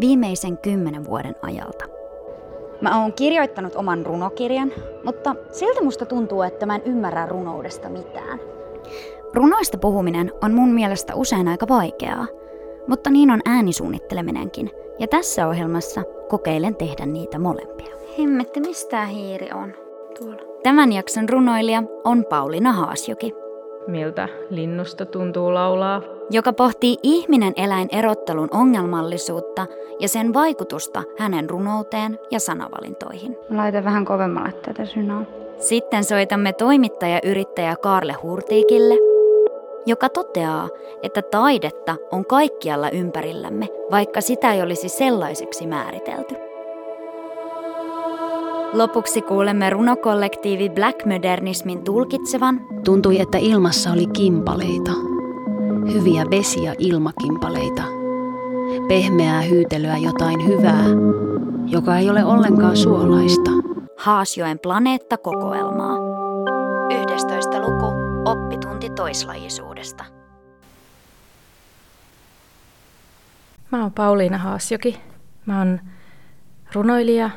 viimeisen kymmenen vuoden ajalta. Mä oon kirjoittanut oman runokirjan, mutta silti musta tuntuu, että mä en ymmärrä runoudesta mitään. Runoista puhuminen on mun mielestä usein aika vaikeaa, mutta niin on äänisuunnitteleminenkin, ja tässä ohjelmassa kokeilen tehdä niitä molempia. Hemmetti, mistä hiiri on tuolla? Tämän jakson runoilija on Pauliina Haasjoki, miltä linnusta tuntuu laulaa. Joka pohtii ihminen-eläin erottelun ongelmallisuutta ja sen vaikutusta hänen runouteen ja sanavalintoihin. Mä laitan vähän kovemmalle tätä synaa. Sitten soitamme toimittaja-yrittäjä Karle Hurtiikille, joka toteaa, että taidetta on kaikkialla ympärillämme, vaikka sitä ei olisi sellaiseksi määritelty. Lopuksi kuulemme runokollektiivi Black Modernismin tulkitsevan Tuntui, että ilmassa oli kimpaleita. Hyviä vesi- ja ilmakimpaleita. Pehmeää hyytelyä jotain hyvää, joka ei ole ollenkaan suolaista. Haasjoen planeetta-kokoelmaa. 11. luku, oppitunti toislajisuudesta. Mä oon Pauliina Haasjoki. Mä oon runoilija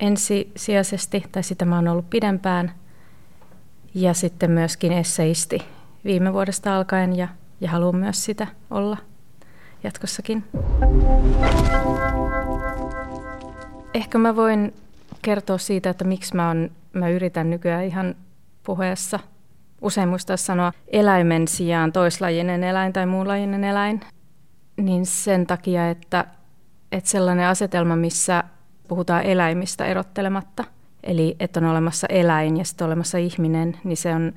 ensisijaisesti, tai sitä mä oon ollut pidempään. Ja sitten myöskin esseisti viime vuodesta alkaen ja, ja haluan myös sitä olla jatkossakin. Ehkä mä voin kertoa siitä, että miksi mä, on, mä yritän nykyään ihan puheessa usein muistaa sanoa eläimen sijaan toislajinen eläin tai muunlajinen eläin, niin sen takia, että, että sellainen asetelma, missä puhutaan eläimistä erottelematta, eli että on olemassa eläin ja sitten olemassa ihminen, niin se on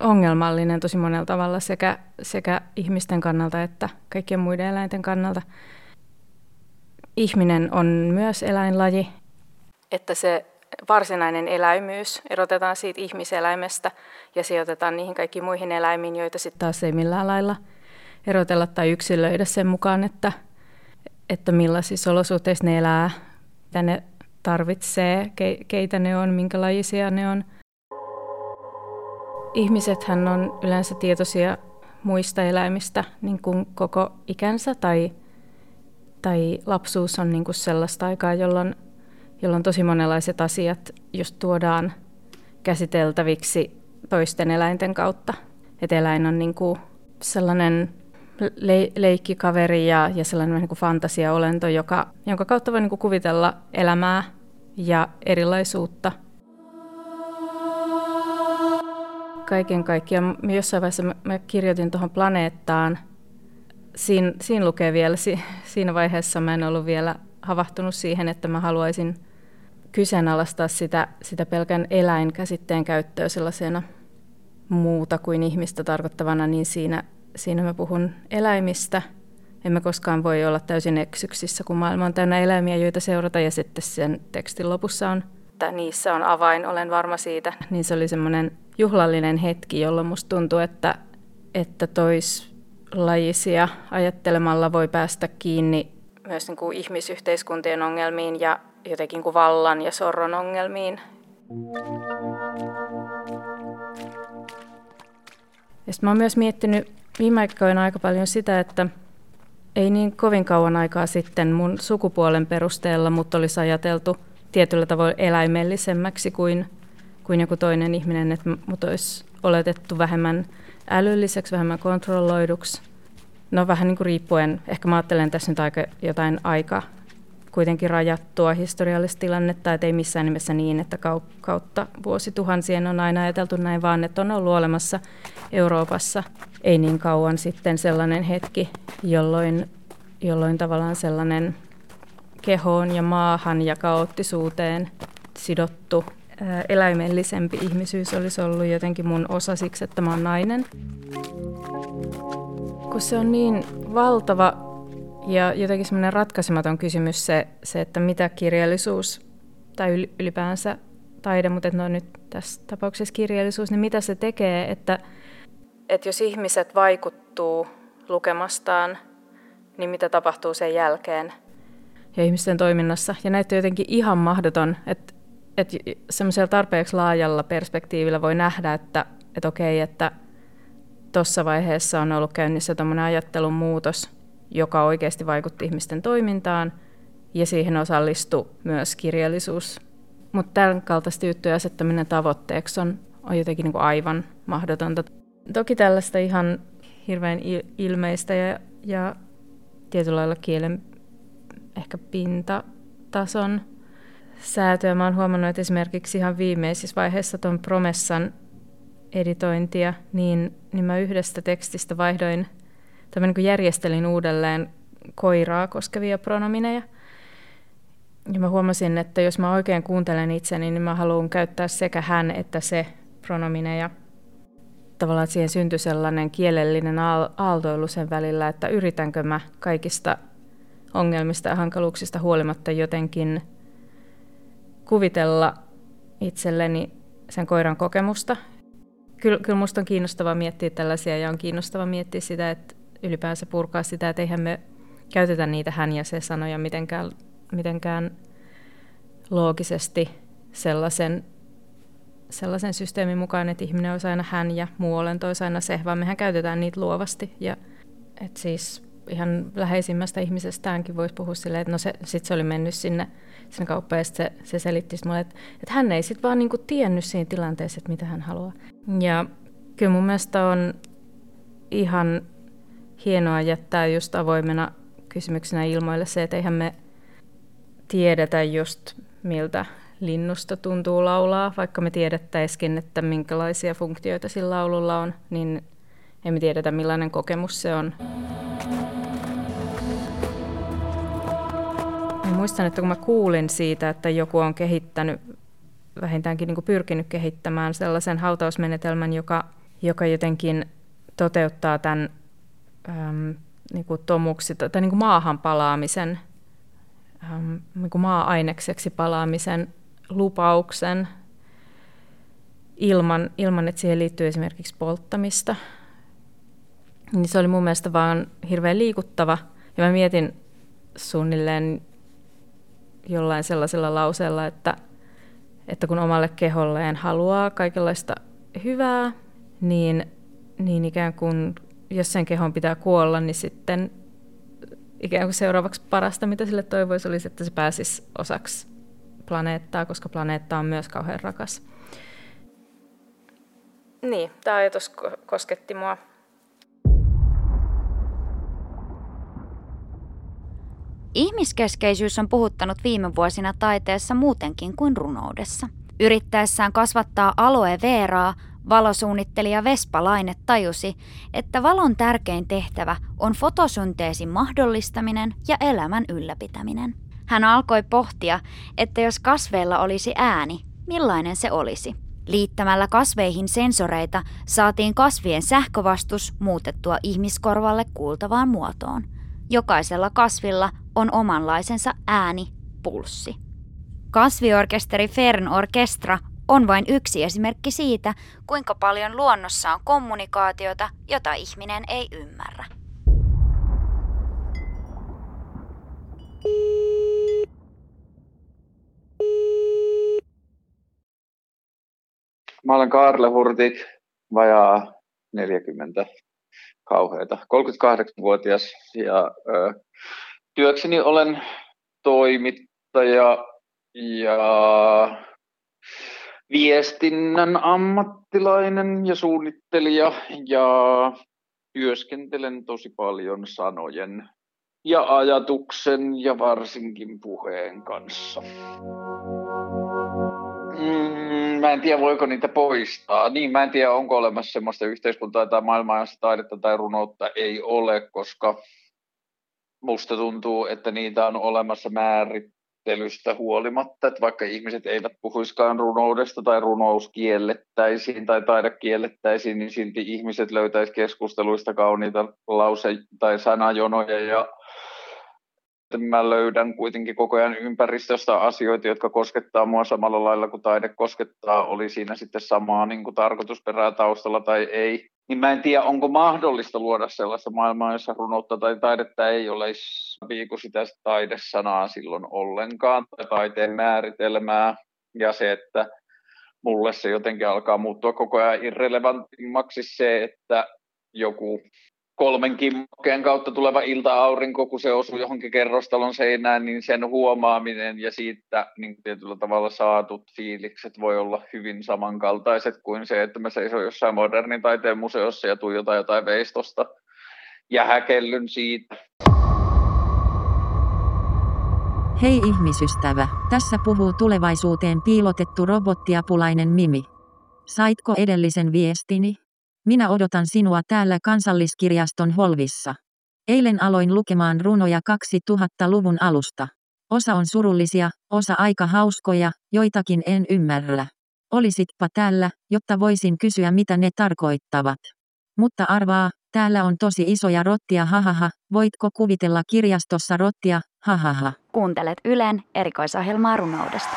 ongelmallinen tosi monella tavalla sekä, sekä ihmisten kannalta että kaikkien muiden eläinten kannalta. Ihminen on myös eläinlaji, että se varsinainen eläimyys erotetaan siitä ihmiseläimestä ja sijoitetaan niihin kaikkiin muihin eläimiin, joita sitten taas ei millään lailla erotella tai yksilöidä sen mukaan, että, että millaisissa olosuhteissa ne elää, mitä ne tarvitsee, keitä ne on, minkälaisia ne on. Ihmisethän on yleensä tietoisia muista eläimistä niin kuin koko ikänsä tai, tai lapsuus on niin kuin sellaista aikaa, jolloin, jolloin tosi monenlaiset asiat just tuodaan käsiteltäviksi toisten eläinten kautta. Et eläin on niin kuin sellainen le- leikkikaveri ja, ja sellainen niin kuin fantasiaolento, joka, jonka kautta voi niin kuin kuvitella elämää ja erilaisuutta. Kaiken kaikkiaan jossain vaiheessa mä, mä kirjoitin tuohon planeettaan. Siin, siinä lukee vielä, si, siinä vaiheessa mä en ollut vielä havahtunut siihen, että mä haluaisin kyseenalaistaa sitä, sitä pelkän eläinkäsitteen käyttöä sellaisena muuta kuin ihmistä tarkoittavana, niin siinä siinä mä puhun eläimistä. Emme koskaan voi olla täysin eksyksissä, kun maailma on täynnä eläimiä, joita seurata. Ja sitten sen tekstin lopussa on, että niissä on avain, olen varma siitä. Niin se oli semmoinen juhlallinen hetki, jolloin musta tuntui, että, että toislajisia ajattelemalla voi päästä kiinni myös niin kuin ihmisyhteiskuntien ongelmiin ja jotenkin kuin vallan ja sorron ongelmiin. Ja mä oon myös miettinyt viime aikoina aika paljon sitä, että ei niin kovin kauan aikaa sitten mun sukupuolen perusteella mut olisi ajateltu tietyllä tavoin eläimellisemmäksi kuin, kuin joku toinen ihminen, että mut olisi oletettu vähemmän älylliseksi, vähemmän kontrolloiduksi. No vähän niin kuin riippuen, ehkä mä ajattelen tässä nyt aika jotain aika kuitenkin rajattua historiallista tilannetta, että ei missään nimessä niin, että kautta vuosituhansien on aina ajateltu näin, vaan että on ollut olemassa Euroopassa ei niin kauan sitten sellainen hetki, jolloin, jolloin tavallaan sellainen kehoon ja maahan ja kaoottisuuteen sidottu eläimellisempi ihmisyys olisi ollut jotenkin mun osa siksi, että mä oon nainen. Kun se on niin valtava Ja jotenkin semmoinen ratkaisematon kysymys se, se, että mitä kirjallisuus tai ylipäänsä taide, mutta no nyt tässä tapauksessa kirjallisuus, niin mitä se tekee, että, että jos ihmiset vaikuttuu lukemastaan, niin mitä tapahtuu sen jälkeen ja ihmisten toiminnassa. Ja näitä on jotenkin ihan mahdoton, että, että semmoisella tarpeeksi laajalla perspektiivillä voi nähdä, että, että okei, että tuossa vaiheessa on ollut käynnissä tuommoinen ajattelun muutos, joka oikeasti vaikutti ihmisten toimintaan, ja siihen osallistui myös kirjallisuus. Mutta tämän kaltaista juttuja asettaminen tavoitteeksi on, on jotenkin niin kuin aivan mahdotonta. Toki tällaista ihan hirveän ilmeistä ja, ja tietyllä lailla kielen ehkä pintatason säätöä. Mä oon huomannut, että esimerkiksi ihan viimeisissä vaiheissa tuon Promessan editointia, niin, niin mä yhdestä tekstistä vaihdoin, tai niin järjestelin uudelleen koiraa koskevia pronomineja. Ja mä huomasin, että jos mä oikein kuuntelen itseni, niin mä haluan käyttää sekä hän että se pronomineja. Tavallaan siihen syntyi sellainen kielellinen aaltoilu sen välillä, että yritänkö mä kaikista ongelmista ja hankaluuksista huolimatta jotenkin kuvitella itselleni sen koiran kokemusta. Kyllä, kyllä musta on kiinnostavaa miettiä tällaisia ja on kiinnostavaa miettiä sitä, että ylipäänsä purkaa sitä, että eihän me käytetä niitä hän ja se sanoja mitenkään, mitenkään loogisesti sellaisen, sellaisen systeemin mukaan, että ihminen olisi aina hän ja muu olento olisi aina se, vaan mehän käytetään niitä luovasti. Ja, et siis ihan läheisimmästä ihmisestäänkin voisi puhua silleen, että no se, sit se oli mennyt sinne, sinne kauppaan ja se, se selitti mulle, että, että hän ei sitten vaan niinku tiennyt siinä tilanteessa, että mitä hän haluaa. Ja kyllä mun mielestä on ihan hienoa jättää just avoimena kysymyksenä ilmoille se, että eihän me tiedetä just miltä linnusta tuntuu laulaa, vaikka me tiedettäisikin, että minkälaisia funktioita sillä laululla on, niin emme tiedetä millainen kokemus se on. Muistan, että kun mä kuulin siitä, että joku on kehittänyt, vähintäänkin niin kuin pyrkinyt kehittämään sellaisen hautausmenetelmän, joka, joka jotenkin toteuttaa tämän äm, niin kuin tomuksi, tai niin kuin maahan palaamisen, äm, niin kuin maa-ainekseksi palaamisen lupauksen ilman, ilman, että siihen liittyy esimerkiksi polttamista. Niin se oli mun mielestä vaan hirveän liikuttava. Ja mä mietin suunnilleen jollain sellaisella lauseella, että, että kun omalle keholleen haluaa kaikenlaista hyvää, niin, niin ikään kuin jos sen kehon pitää kuolla, niin sitten ikään kuin seuraavaksi parasta, mitä sille toivoisi, olisi, että se pääsisi osaksi planeettaa, koska planeetta on myös kauhean rakas. Niin, tämä ajatus kosketti mua Ihmiskeskeisyys on puhuttanut viime vuosina taiteessa muutenkin kuin runoudessa. Yrittäessään kasvattaa aloe veeraa, valosuunnittelija Vespa Laine tajusi, että valon tärkein tehtävä on fotosynteesin mahdollistaminen ja elämän ylläpitäminen. Hän alkoi pohtia, että jos kasveilla olisi ääni, millainen se olisi. Liittämällä kasveihin sensoreita saatiin kasvien sähkövastus muutettua ihmiskorvalle kuultavaan muotoon. Jokaisella kasvilla on omanlaisensa ääni, pulssi. Kasviorkesteri Fern Orkestra on vain yksi esimerkki siitä, kuinka paljon luonnossa on kommunikaatiota, jota ihminen ei ymmärrä. Mä olen Karle Hurtik, vajaa 40 kauheita, 38-vuotias ja ö, työkseni olen toimittaja ja viestinnän ammattilainen ja suunnittelija ja työskentelen tosi paljon sanojen ja ajatuksen ja varsinkin puheen kanssa. Mä en tiedä, voiko niitä poistaa. Niin, mä en tiedä, onko olemassa sellaista yhteiskuntaa tai maailmaa, jossa taidetta tai runoutta ei ole, koska musta tuntuu, että niitä on olemassa määrittelystä huolimatta, että vaikka ihmiset eivät puhuiskaan runoudesta tai runous kiellettäisiin tai taide kiellettäisiin, niin silti ihmiset löytäisi keskusteluista kauniita lause- tai sanajonoja ja mä löydän kuitenkin koko ajan ympäristöstä asioita, jotka koskettaa mua samalla lailla kuin taide koskettaa, oli siinä sitten samaa niin kuin tarkoitusperää taustalla tai ei. Niin mä en tiedä, onko mahdollista luoda sellaista maailmaa, jossa runoutta tai taidetta ei ole viiku sitä taidesanaa silloin ollenkaan, tai taiteen määritelmää, ja se, että mulle se jotenkin alkaa muuttua koko ajan irrelevantimmaksi se, että joku kolmen kimmokkeen kautta tuleva ilta-aurinko, kun se osuu johonkin kerrostalon seinään, niin sen huomaaminen ja siitä niin tietyllä tavalla saatut fiilikset voi olla hyvin samankaltaiset kuin se, että mä seison jossain modernin taiteen museossa ja tuijotan jotain veistosta ja häkellyn siitä. Hei ihmisystävä, tässä puhuu tulevaisuuteen piilotettu robottiapulainen Mimi. Saitko edellisen viestini? Minä odotan sinua täällä kansalliskirjaston holvissa. Eilen aloin lukemaan runoja 2000-luvun alusta. Osa on surullisia, osa aika hauskoja, joitakin en ymmärrä. Olisitpa täällä, jotta voisin kysyä mitä ne tarkoittavat. Mutta arvaa, täällä on tosi isoja rottia hahaha, voitko kuvitella kirjastossa rottia, hahaha. Kuuntelet Ylen erikoisohjelmaa runoudesta.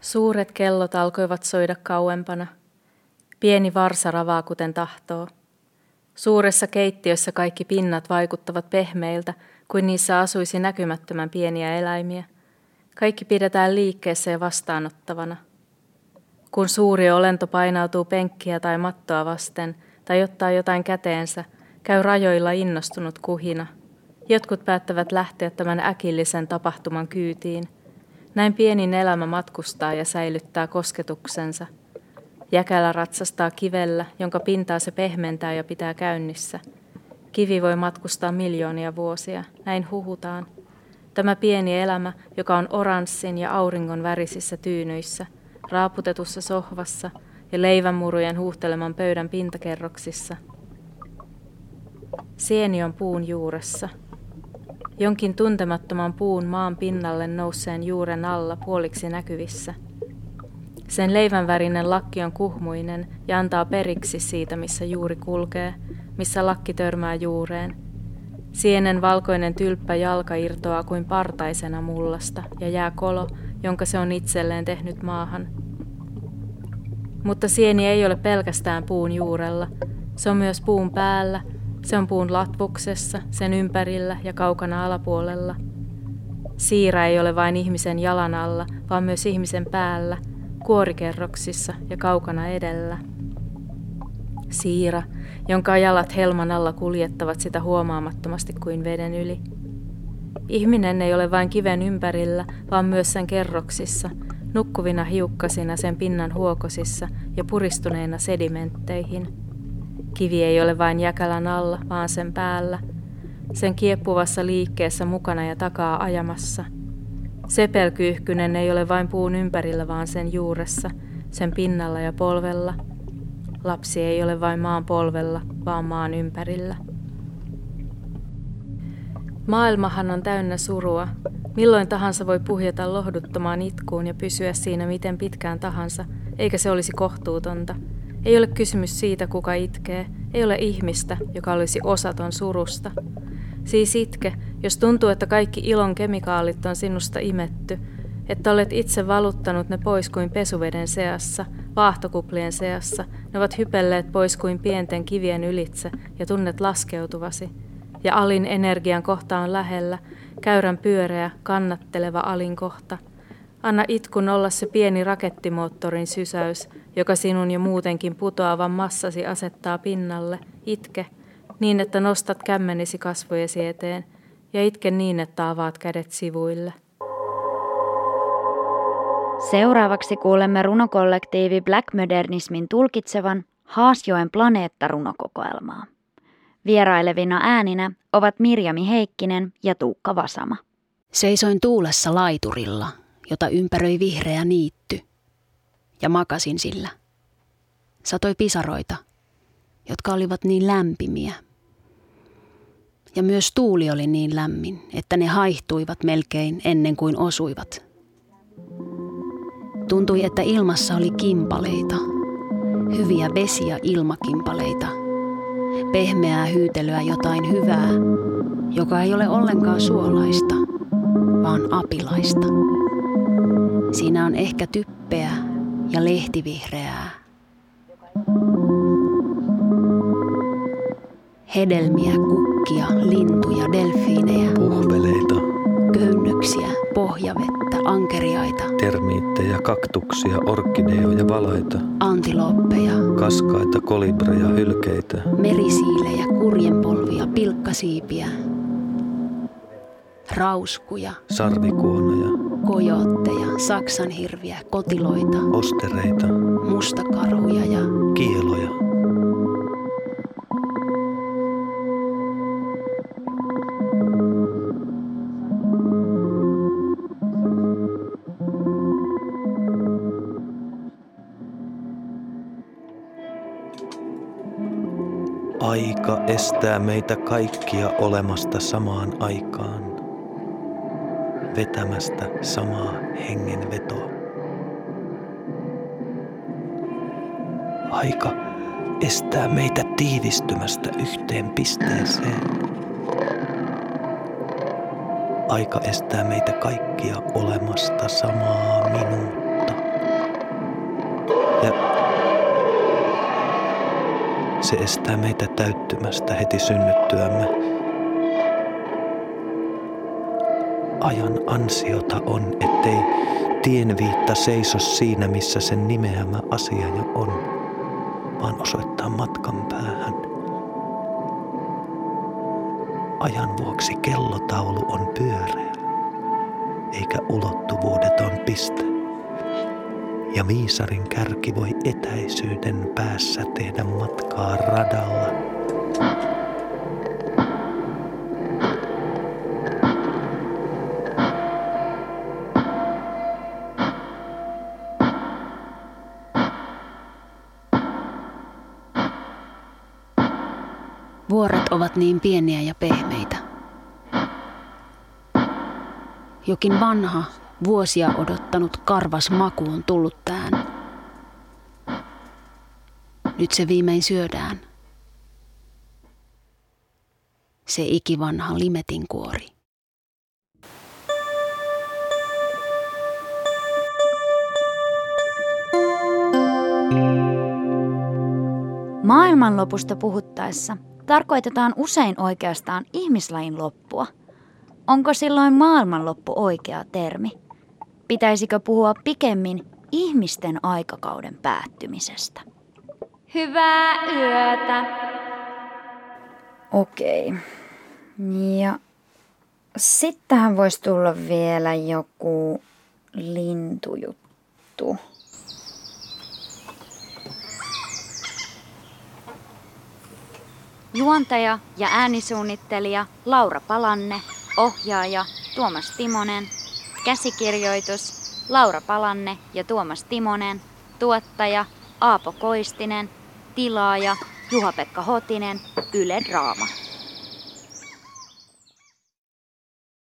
Suuret kellot alkoivat soida kauempana – Pieni varsa ravaa kuten tahtoo. Suuressa keittiössä kaikki pinnat vaikuttavat pehmeiltä, kuin niissä asuisi näkymättömän pieniä eläimiä. Kaikki pidetään liikkeessä ja vastaanottavana. Kun suuri olento painautuu penkkiä tai mattoa vasten tai ottaa jotain käteensä, käy rajoilla innostunut kuhina. Jotkut päättävät lähteä tämän äkillisen tapahtuman kyytiin. Näin pienin elämä matkustaa ja säilyttää kosketuksensa – Jäkälä ratsastaa kivellä, jonka pintaa se pehmentää ja pitää käynnissä. Kivi voi matkustaa miljoonia vuosia, näin huhutaan. Tämä pieni elämä, joka on oranssin ja auringon värisissä tyynyissä, raaputetussa sohvassa ja leivänmurujen huuhteleman pöydän pintakerroksissa. Sieni on puun juuressa. Jonkin tuntemattoman puun maan pinnalle nousseen juuren alla puoliksi näkyvissä – sen leivänvärinen lakki on kuhmuinen ja antaa periksi siitä, missä juuri kulkee, missä lakki törmää juureen. Sienen valkoinen tylppä jalka irtoaa kuin partaisena mullasta ja jää kolo, jonka se on itselleen tehnyt maahan. Mutta sieni ei ole pelkästään puun juurella. Se on myös puun päällä, se on puun latvuksessa, sen ympärillä ja kaukana alapuolella. Siira ei ole vain ihmisen jalan alla, vaan myös ihmisen päällä – kuorikerroksissa ja kaukana edellä. Siira, jonka jalat helman alla kuljettavat sitä huomaamattomasti kuin veden yli. Ihminen ei ole vain kiven ympärillä, vaan myös sen kerroksissa, nukkuvina hiukkasina sen pinnan huokosissa ja puristuneina sedimentteihin. Kivi ei ole vain jäkälän alla, vaan sen päällä, sen kieppuvassa liikkeessä mukana ja takaa ajamassa – Sepelkyyhkynen ei ole vain puun ympärillä, vaan sen juuressa, sen pinnalla ja polvella. Lapsi ei ole vain maan polvella, vaan maan ympärillä. Maailmahan on täynnä surua. Milloin tahansa voi puhjeta lohduttomaan itkuun ja pysyä siinä miten pitkään tahansa, eikä se olisi kohtuutonta. Ei ole kysymys siitä, kuka itkee. Ei ole ihmistä, joka olisi osaton surusta. Siis itke, jos tuntuu, että kaikki ilon kemikaalit on sinusta imetty, että olet itse valuttanut ne pois kuin pesuveden seassa, vaahtokuplien seassa, ne ovat hypelleet pois kuin pienten kivien ylitse ja tunnet laskeutuvasi. Ja alin energian kohta on lähellä, käyrän pyöreä, kannatteleva alin kohta. Anna itkun olla se pieni rakettimoottorin sysäys, joka sinun jo muutenkin putoavan massasi asettaa pinnalle. Itke, niin että nostat kämmenisi kasvojesi eteen ja itke niin, että avaat kädet sivuille. Seuraavaksi kuulemme runokollektiivi Black Modernismin tulkitsevan Haasjoen planeettarunokokoelmaa. Vierailevina ääninä ovat Mirjami Heikkinen ja Tuukka Vasama. Seisoin tuulessa laiturilla, jota ympäröi vihreä niitty, ja makasin sillä. Satoi pisaroita, jotka olivat niin lämpimiä, ja myös tuuli oli niin lämmin, että ne haihtuivat melkein ennen kuin osuivat. Tuntui, että ilmassa oli kimpaleita, hyviä vesi- ja ilmakimpaleita, pehmeää hyytelyä jotain hyvää, joka ei ole ollenkaan suolaista, vaan apilaista. Siinä on ehkä typpeä ja lehtivihreää. Hedelmiä, kukkia, lintuja, delfiinejä. Puhveleita. Köynnöksiä, pohjavettä, ankeriaita. Termiittejä, kaktuksia, orkideoja, valaita. Antilooppeja. Kaskaita, kolibreja, hylkeitä. Merisiilejä, kurjenpolvia, pilkkasiipiä. Rauskuja. Sarvikuonoja. Kojootteja, saksanhirviä, kotiloita. Ostereita. Mustakarhuja ja estää meitä kaikkia olemasta samaan aikaan, vetämästä samaa hengenvetoa. Aika estää meitä tiivistymästä yhteen pisteeseen. Aika estää meitä kaikkia olemasta samaa minuutta. Se estää meitä täyttymästä heti synnyttyämme. Ajan ansiota on, ettei tienviitta seiso siinä, missä sen nimeämä asia jo on, vaan osoittaa matkan päähän. Ajan vuoksi kellotaulu on pyöreä, eikä ulottuvuudeton piste ja viisarin kärki voi etäisyyden päässä tehdä matkaa radalla. Vuoret ovat niin pieniä ja pehmeitä. Jokin vanha, vuosia odottanut karvas maku on tullut tähän. Nyt se viimein syödään. Se ikivanha limetin kuori. Maailmanlopusta puhuttaessa tarkoitetaan usein oikeastaan ihmislain loppua. Onko silloin maailmanloppu oikea termi? Pitäisikö puhua pikemmin ihmisten aikakauden päättymisestä? Hyvää yötä. Okei. Ja sitten tähän voisi tulla vielä joku lintujuttu. Juontaja ja äänisuunnittelija Laura Palanne, ohjaaja Tuomas Timonen, käsikirjoitus Laura Palanne ja Tuomas Timonen, tuottaja Aapo Koistinen, tilaaja Juha-Pekka Hotinen, Yle Draama.